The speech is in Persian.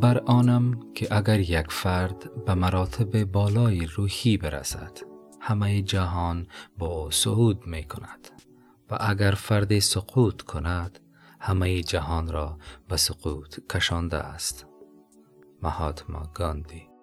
بر آنم که اگر یک فرد به مراتب بالای روحی برسد همه جهان با او صعود می کند. و اگر فرد سقوط کند همه جهان را به سقوط کشانده است. مهاتما گاندی